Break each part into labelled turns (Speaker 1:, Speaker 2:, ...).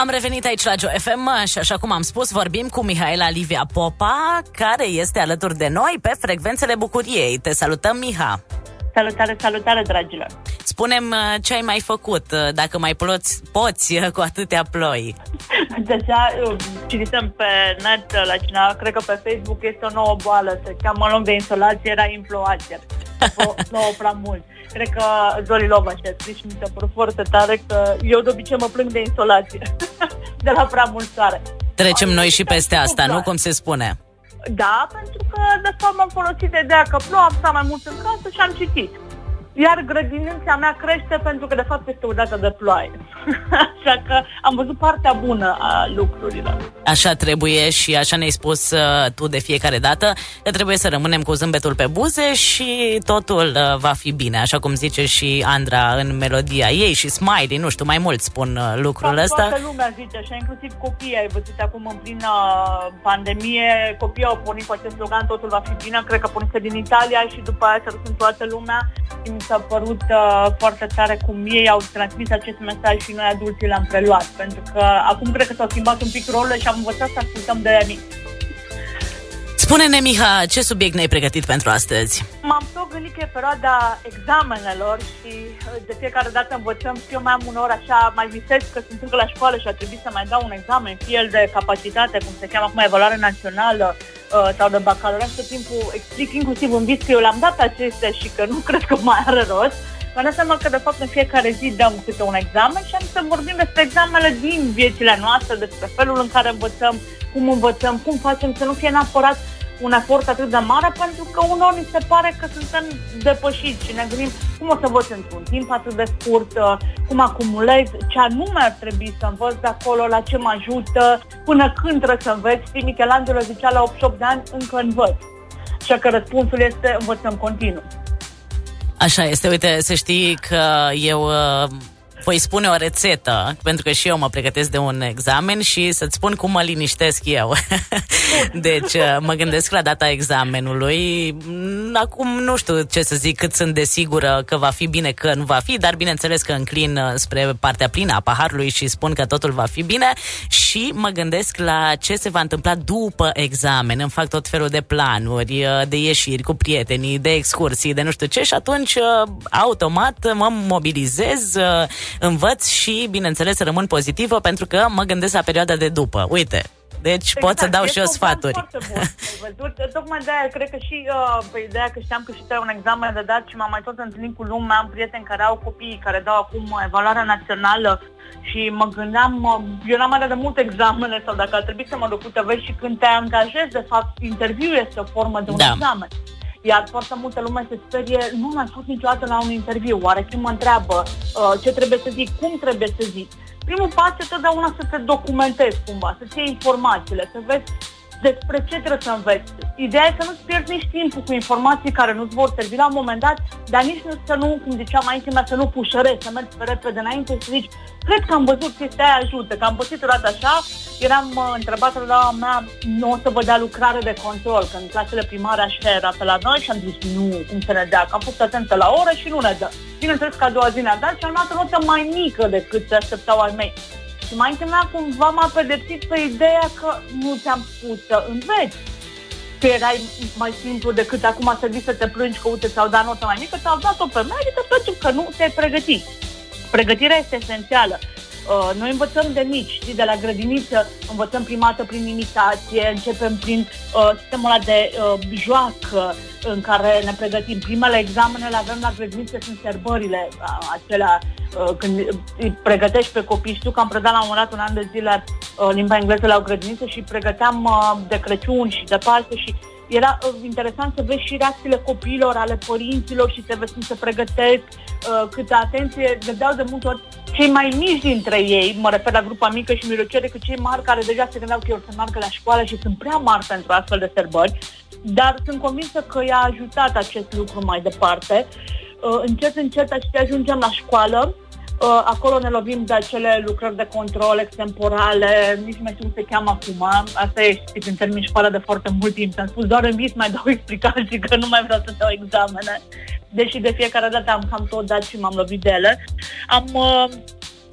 Speaker 1: Am revenit aici la Joe FM și așa cum am spus, vorbim cu Mihaela Livia Popa, care este alături de noi pe frecvențele bucuriei. Te salutăm, Miha!
Speaker 2: Salutare, salutare, dragilor!
Speaker 1: Spunem uh, ce ai mai făcut, uh, dacă mai poți, poți uh, cu atâtea ploi.
Speaker 2: Deja citisem pe net la cineva, cred că pe Facebook este o nouă boală, se cheamă în loc de insolație, era influencer. Plouă prea mult. Cred că Zoli Lova și-a scris și mi s-a părut foarte tare că eu de obicei mă plâng de insolație, de la prea mult soare.
Speaker 1: Trecem noi și peste asta, nu cum se spune?
Speaker 2: Da, pentru că de fapt m-am folosit de ideea că plouă, am stat mai mult în casă și am citit. Iar grădinița mea crește pentru că de fapt este o dată de ploaie. așa că am văzut partea bună a lucrurilor.
Speaker 1: Așa trebuie și așa ne-ai spus uh, tu de fiecare dată că trebuie să rămânem cu zâmbetul pe buze și totul uh, va fi bine, așa cum zice și Andra în melodia ei și Smiley, nu știu, mai mult spun uh, lucrul
Speaker 2: Toată
Speaker 1: ăsta.
Speaker 2: Toată lumea zice așa, inclusiv copiii, ai văzut acum în plină pandemie, copiii au pornit cu acest slogan, totul va fi bine, cred că pornise din Italia și după aia s-a dus în toată lumea și mi s-a părut uh, foarte tare cum ei au transmis acest mesaj și noi adulții l-am preluat, pentru că acum cred că s-au schimbat un pic rolurile și am învățat să ascultăm de mici.
Speaker 1: Spune-ne, Miha, ce subiect ne-ai pregătit pentru astăzi?
Speaker 2: M-am tot gândit că e perioada examenelor și uh, de fiecare dată învățăm și eu mai am uneori așa, mai visez că sunt încă la școală și a trebuit să mai dau un examen, fie el de capacitate, cum se cheamă acum, evaluare națională uh, sau de bacalaureat, tot timpul explic inclusiv în vis că eu le-am dat acestea și că nu cred că mai are rost. Mă dau seama că, de fapt, în fiecare zi dăm câte un examen și am să vorbim despre examenele din viețile noastre, despre felul în care învățăm, cum învățăm, cum facem să nu fie neapărat un efort atât de mare, pentru că unor ni se pare că suntem depășiți și ne gândim cum o să învăț într-un timp atât de scurt, uh, cum acumulez, ce anume ar trebui să învăț de acolo, la ce mă ajută, până când trebuie să înveț. Știi, Michelangelo zicea la 8 de ani, încă învăț. Așa că răspunsul este învățăm continuu.
Speaker 1: Așa este, uite, să știi că eu uh, voi spune o rețetă, pentru că și eu mă pregătesc de un examen și să-ți spun cum mă liniștesc eu. deci uh, mă gândesc la data examenului. Acum nu știu ce să zic, cât sunt de sigură că va fi bine, că nu va fi, dar bineînțeles că înclin uh, spre partea plină a paharului și spun că totul va fi bine și mă gândesc la ce se va întâmpla după examen. Îmi fac tot felul de planuri, uh, de ieșiri cu prietenii, de excursii, de nu știu ce și atunci automat mă mobilizez învăț și, bineînțeles, rămân pozitivă pentru că mă gândesc la perioada de după. Uite, deci exact, pot să dau și eu sfaturi.
Speaker 2: Bun. Tocmai de aia, cred că și uh, pe ideea că știam că și tu ai un examen de dat și m-am mai tot întâlnit cu lumea, am prieteni care au copii care dau acum evaluarea națională și mă gândeam, eu n-am mai dat de multe examene sau dacă ar trebui să mă duc cu TV și când te angajezi, de fapt, interviul este o formă de un da. examen. Iar foarte multă lume se sperie, nu mai fost niciodată la un interviu, oare când mă întreabă uh, ce trebuie să zic, cum trebuie să zic. Primul pas e totdeauna să te documentezi cumva, să-ți iei informațiile, să vezi despre ce trebuie să înveți. Ideea e să nu-ți pierzi nici timpul cu informații care nu-ți vor servi la un moment dat, dar nici nu să nu, cum ziceam mai mea, să nu pușărești, să mergi pe repede înainte și să zici, cred că am văzut chestia aia ajută, că am pățit o dată așa, eram uh, întrebat la mea, nu o să vă dea lucrare de control, că în clasele primare așa era pe la noi și am zis, nu, cum să ne dea, că am fost atentă la oră și nu ne dă. Bineînțeles că a doua zi ne-a dat și am luat o notă mai mică decât se așteptau ai mei. Și mai mea cumva m-a pedepsit pe ideea că nu ți-am spus să înveți. Că erai mai simplu decât acum să vii să te plângi că uite ți-au dat notă mai mică, ți-au dat-o pe merită pentru că nu te-ai pregătit. Pregătirea este esențială. Uh, noi învățăm de mici, știi, de la grădiniță, învățăm prima dată prin imitație, începem prin uh, sistemul ăla de uh, joacă în care ne pregătim. Primele examene le avem la grădiniță, sunt serbările uh, acelea uh, când îi pregătești pe copii. Știu că am predat la un moment dat un an de zile uh, limba engleză la o grădiniță și pregăteam uh, de Crăciun și de Paște și era uh, interesant să vezi și reacțiile copiilor, ale părinților și să vezi cum se pregătesc, uh, câtă atenție dădeau de multe ori cei mai mici dintre ei, mă refer la grupa mică și mijlociere, cât cei mari care deja se gândeau că eu să meargă la școală și sunt prea mari pentru astfel de sărbări, dar sunt convinsă că i-a ajutat acest lucru mai departe. Uh, încet, încet, ajungem la școală, Uh, acolo ne lovim de acele lucrări de control extemporale, nici mai știu cum se cheamă acum. Asta e, știți, în termin școală de foarte mult timp. Am spus doar în vis, mai dau explicații că nu mai vreau să dau examene. Deși de fiecare dată am cam tot dat și m-am lovit de ele. Am uh,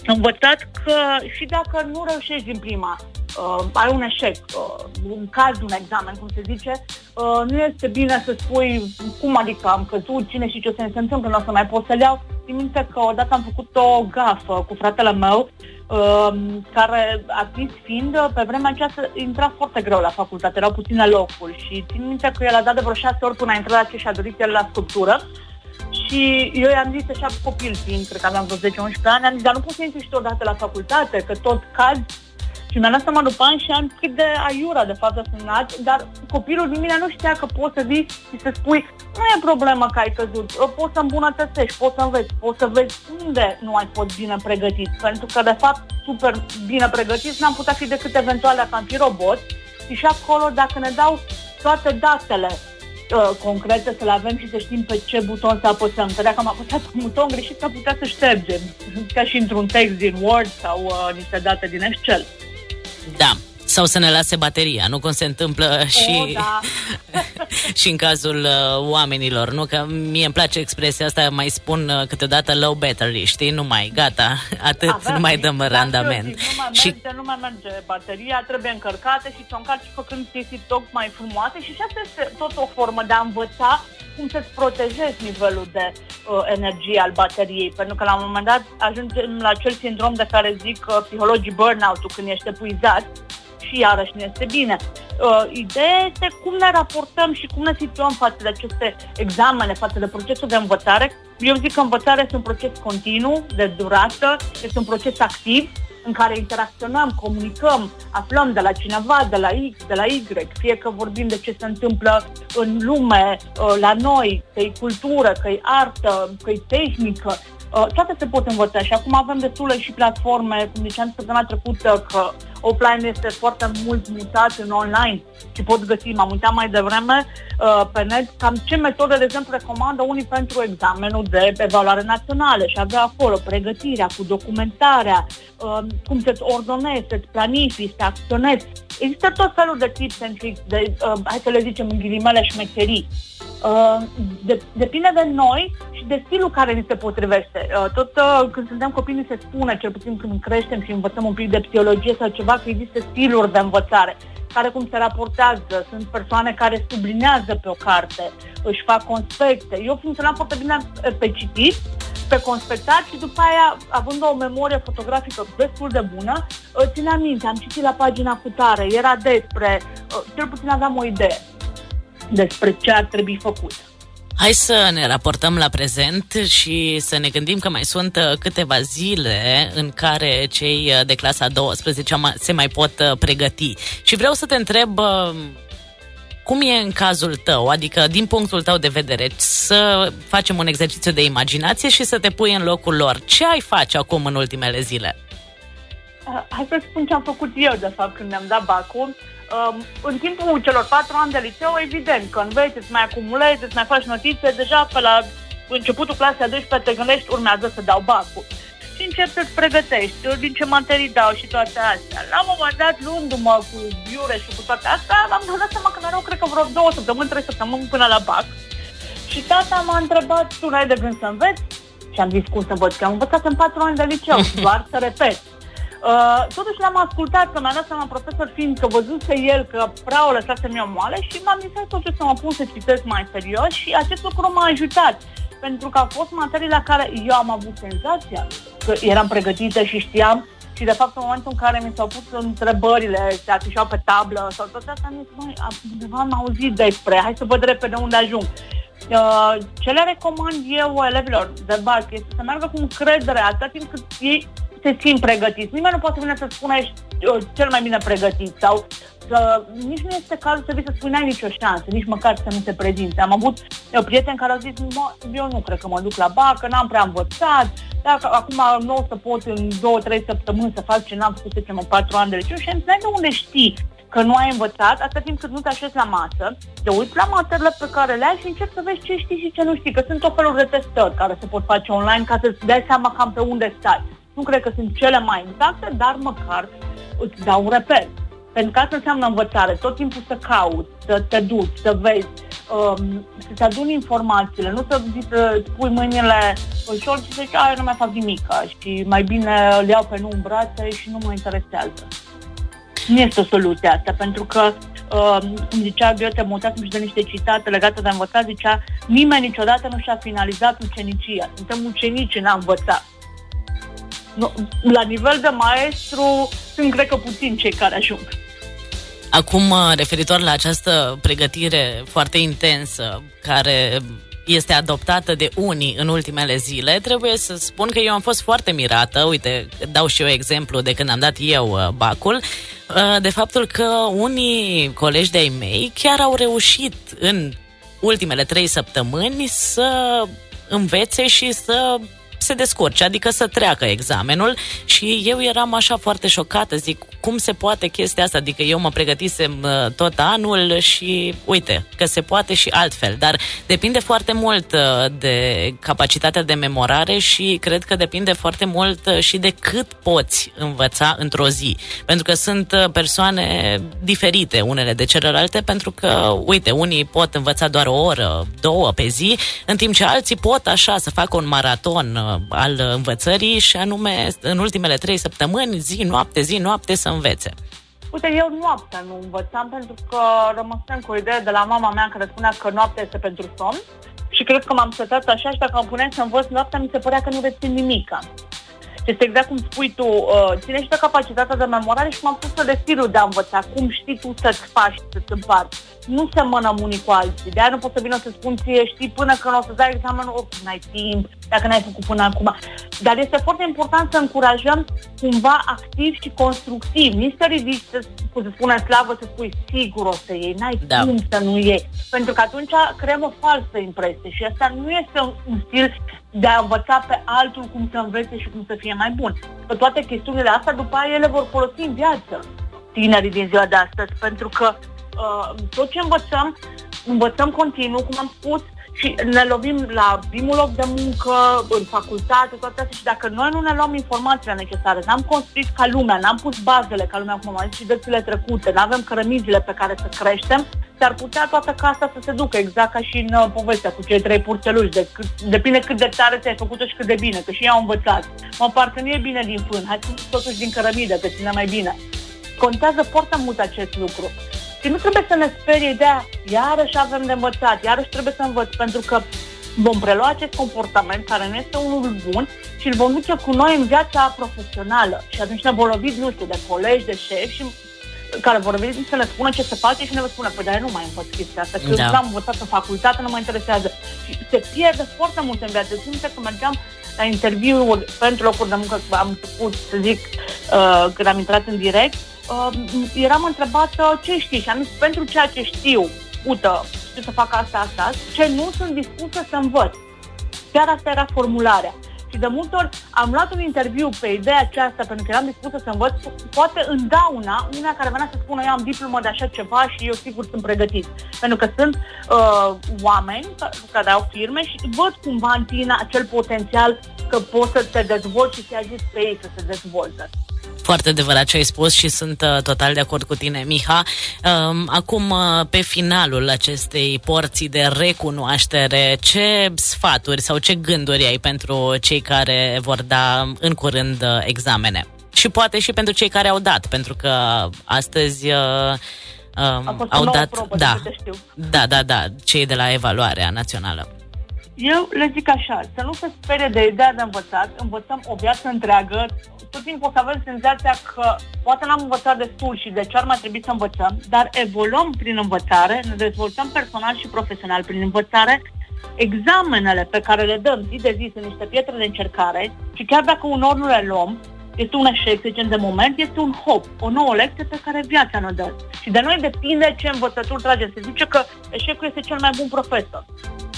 Speaker 2: învățat că și dacă nu reușești din prima, uh, ai un eșec, uh, un caz, un examen, cum se zice, uh, nu este bine să spui cum adică am căzut, cine și ce o să se întâmplă, nu o să mai pot să-l iau. Țin minte că odată am făcut o gafă cu fratele meu, uh, care artist fiind, pe vremea aceea intra foarte greu la facultate, erau puține locuri și țin minte că el a dat de vreo șase ori până a intrat la ce și-a dorit el la sculptură. Și eu i-am zis așa copil fiind, cred că aveam vreo 10-11 ani, am zis, dar nu poți să intri și odată la facultate, că tot caz și mi-am dat seama după ani și ani cât de aiura de fapt a sunat, dar copilul din mine nu știa că poți să zici și să spui nu e problemă că ai căzut, poți să îmbunătățești, poți să înveți, poți să vezi unde nu ai fost bine pregătit, pentru că de fapt super bine pregătiți n-am putea fi decât eventual dacă am fi robot și și acolo dacă ne dau toate datele uh, concrete, să le avem și să știm pe ce buton să apăsăm. Că dacă am apăsat un buton greșit, s-ar putea să ștergem, ca și într-un text din Word sau uh, niște date din Excel.
Speaker 1: Da. Sau să ne lase bateria, nu cum se întâmplă oh, și, da. și în cazul uh, oamenilor, nu? Că mie îmi place expresia asta, mai spun uh, câteodată low battery, știi? Nu mai, gata, atât, Avea, nu mai dăm randament.
Speaker 2: Zic, nu mai și... merge, nu mai merge bateria, trebuie încărcate și ți-o încarci făcând chestii tocmai frumoase și și asta este tot o formă de a învăța cum să-ți protejezi nivelul de uh, energie al bateriei, pentru că la un moment dat ajungem la acel sindrom de care zic uh, psihologii burnout-ul, când ești epuizat și iarăși nu este bine. Uh, ideea este cum ne raportăm și cum ne situăm față de aceste examene, față de procesul de învățare. Eu zic că învățarea este un proces continuu, de durată, este un proces activ, în care interacționăm, comunicăm, aflăm de la cineva, de la X, de la Y, fie că vorbim de ce se întâmplă în lume, uh, la noi, că e cultură, că e artă, că e tehnică, uh, toate se pot învăța și acum avem destule și platforme, cum ziceam săptămâna trecută, că offline este foarte mult mutat în online și pot găsi, m-am uitat mai devreme uh, pe net, cam ce metode, de exemplu, recomandă unii pentru examenul de evaluare națională și avea acolo pregătirea cu documentarea, uh, cum să-ți ordonezi, să-ți planifici, să acționezi. Există tot felul de tips and tricks, de, uh, hai să le zicem în ghilimele șmecherii. Uh, de, depinde de noi și de stilul care ni se potrivește. Uh, tot uh, când suntem copii ni se spune, cel puțin când creștem și învățăm un pic de psihologie sau ceva, că există stiluri de învățare care cum se raportează, sunt persoane care sublinează pe o carte, își fac conspecte. Eu funcționam foarte bine pe citit, pe conspectat și după aia, având o memorie fotografică destul de bună, țineam minte, am citit la pagina cu tare, era despre, cel puțin aveam o idee despre ce ar trebui făcut.
Speaker 1: Hai să ne raportăm la prezent și să ne gândim că mai sunt uh, câteva zile în care cei uh, de clasa 12 se mai pot uh, pregăti. Și vreau să te întreb cum e în cazul tău, adică din punctul tău de vedere, să facem un exercițiu de imaginație și să te pui în locul lor. Ce ai face acum în ultimele zile?
Speaker 2: Hai să spun ce am făcut eu, de fapt, când mi-am dat bacul Um, în timpul celor patru ani de liceu, evident că înveți, îți mai acumulezi, îți mai faci notițe, deja pe la începutul clasei a 12 te gândești, urmează să dau bacul. Și începi să-ți pregătești, din ce materii dau și toate astea. La un moment dat, luându-mă cu iure și cu toate astea, am dat seama că erau, cred că vreo două săptămâni, trei săptămâni până la bac. Și tata m-a întrebat, tu n-ai de gând să înveți? Și am zis, cum să învăț? Că am învățat în patru ani de liceu, doar să repet. Uh, totuși l-am ascultat, că mi-a dat seama profesor fiind că văzuse el că prea o lăsase mi-o moale și m-am zis totuși să mă pun să citesc mai serios și acest lucru m-a ajutat. Pentru că au fost materii la care eu am avut senzația că eram pregătită și știam și de fapt în momentul în care mi s-au pus întrebările, se afișau pe tablă sau tot asta, am zis, măi, undeva am auzit despre, hai să văd repede unde ajung. Uh, ce le recomand eu elevilor de bază este să meargă cu încredere atât timp cât ei se simt pregătiți. Nimeni nu poate vine să spună ești uh, cel mai bine pregătit sau că nici nu este cazul să vii să spui n-ai nicio șansă, nici măcar să nu te prezinte. Am avut eu, prieteni care au zis, eu nu cred că mă duc la BAC, că n-am prea învățat, dacă acum nu o să pot în două, trei săptămâni să fac ce n-am făcut, să în patru ani de liceu și am zis, de unde știi că nu ai învățat, atât timp cât nu te așezi la masă, te uiți la materiile pe care le ai și începi să vezi ce știi și ce nu știi, că sunt tot felul de testări care se pot face online ca să-ți dai seama cam pe unde stai. Nu cred că sunt cele mai exacte, dar măcar îți dau un reper. Pentru că asta înseamnă învățare. Tot timpul să cauți, să te duci, să vezi. um, să-ți aduni informațiile, nu să zici, pui mâinile în șor și să zici, nu mai fac nimic și mai bine îl iau pe nu în brațe și nu mă interesează. Nu este o soluție asta, pentru că, uh, cum zicea Goethe, mutasem și de niște citate legate de învățat, zicea, nimeni niciodată nu și-a finalizat ucenicia. Suntem ucenici în a învăța. Nu, la nivel de maestru, sunt, cred că, puțin cei care ajung.
Speaker 1: Acum, uh, referitor la această pregătire foarte intensă, care este adoptată de unii în ultimele zile, trebuie să spun că eu am fost foarte mirată, uite, dau și eu exemplu de când am dat eu uh, bacul, uh, de faptul că unii colegi de-ai mei chiar au reușit în ultimele trei săptămâni să învețe și să se descurce, adică să treacă examenul. Și eu eram așa foarte șocată, zic, cum se poate chestia asta? Adică eu mă pregătisem uh, tot anul și uite, că se poate și altfel, dar depinde foarte mult uh, de capacitatea de memorare și cred că depinde foarte mult uh, și de cât poți învăța într-o zi, pentru că sunt persoane diferite unele de celelalte, pentru că, uite, unii pot învăța doar o oră, două pe zi, în timp ce alții pot așa să facă un maraton al învățării și anume în ultimele trei săptămâni, zi, noapte, zi, noapte să învețe.
Speaker 2: Uite, eu noaptea nu învățam pentru că rămăsem cu o idee de la mama mea care spunea că noaptea este pentru somn și cred că m-am setat așa și dacă am puneam să învăț noaptea, mi se părea că nu rețin nimica. Este exact cum spui tu, uh, ține și de capacitatea de memorare și m-am pus de stilul de a învăța, cum știi tu să-ți faci, să-ți împarți. Nu se mănăm unii cu alții, de aia nu pot să vină să spun ție, știi, până când o să dai examenul, of, n-ai timp, dacă n-ai făcut până acum. Dar este foarte important să încurajăm cumva activ și constructiv. Nici să ridici, să, să spune slavă, să spui sigur o să iei, n-ai da. cum să nu iei. Pentru că atunci creăm o falsă impresie și asta nu este un, un stil de a învăța pe altul cum să învețe și cum să fie mai bun. Că toate chestiunile astea, după aia, ele vor folosi în viață tinerii din ziua de astăzi, pentru că uh, tot ce învățăm, învățăm continuu, cum am spus, și ne lovim la primul loc de muncă, în facultate, toate astea și dacă noi nu ne luăm informațiile necesare, n-am construit ca lumea, n-am pus bazele ca lumea, cum am zis și dățile trecute, nu avem cărămizile pe care să creștem, s-ar putea toată casa să se ducă, exact ca și în uh, povestea cu cei trei purceluși, de cât, depinde cât de tare ți-ai făcut-o și cât de bine, că și ei au învățat. Mă, parcă nu e bine din fân, hai să totuși din cărămidă, că ține mai bine. Contează foarte mult acest lucru. Și nu trebuie să ne sperie ideea, iarăși avem de învățat, iarăși trebuie să învăț, pentru că vom prelua acest comportament care nu este unul bun și îl vom duce cu noi în viața profesională. Și atunci ne vom lovi, nu știu, de colegi, de șefi și care vor veni să ne spună ce se face și ne vor spune, păi dar nu mai învăț chestia asta, că da. am învățat în facultate, nu mă interesează. Și se pierde foarte mult în viață. Țin că mergeam la interviuri pentru locuri de muncă, am început să zic, uh, când am intrat în direct, uh, eram întrebată ce știi și am zis pentru ceea ce știu, ută, știu să fac asta, asta, ce nu sunt dispusă să învăț. Chiar asta era formularea. Și de multe ori am luat un interviu pe ideea aceasta pentru că eram dispusă să învăț, poate în dauna, una care venea să spună eu am diplomă de așa ceva și eu sigur sunt pregătit. Pentru că sunt uh, oameni care au firme și văd cumva în tine acel potențial că poți să te dezvolți și să-i ajuți pe ei să se dezvolte.
Speaker 1: Foarte adevărat ce ai spus și sunt uh, total de acord cu tine, Miha. Uh, acum, uh, pe finalul acestei porții de recunoaștere, ce sfaturi sau ce gânduri ai pentru cei care vor da în curând uh, examene? Și poate și pentru cei care au dat, pentru că astăzi... Uh,
Speaker 2: um, au dat, probă,
Speaker 1: da, da, da, da, cei de la evaluarea națională.
Speaker 2: Eu le zic așa, să nu se sperie de ideea de învățat, învățăm o viață întreagă, tot timpul o să avem senzația că poate n-am învățat destul și de ce ar mai trebui să învățăm, dar evoluăm prin învățare, ne dezvoltăm personal și profesional prin învățare, examenele pe care le dăm zi de zi sunt niște pietre de încercare și chiar dacă unor nu le luăm, este un eșec, să zicem, de moment, este un hop, o nouă lecție pe care viața ne dă. Și de noi depinde ce învățături trage. Se zice că eșecul este cel mai bun profesor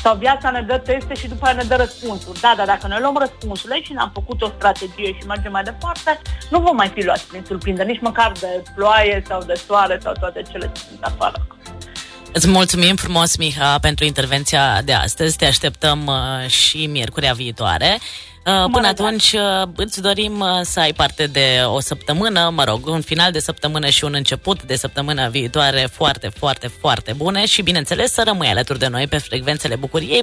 Speaker 2: sau viața ne dă teste și după aia ne dă răspunsuri. Da, dar dacă noi luăm răspunsurile și ne-am făcut o strategie și mergem mai departe, nu vom mai fi luați prin surprindere, nici măcar de ploaie sau de soare sau toate cele ce sunt afară.
Speaker 1: Îți mulțumim frumos, Miha, pentru intervenția de astăzi. Te așteptăm uh, și miercurea viitoare. Până atunci îți dorim să ai parte de o săptămână, mă rog, un final de săptămână și un început de săptămână viitoare foarte, foarte, foarte bune și, bineînțeles, să rămâi alături de noi pe frecvențele bucuriei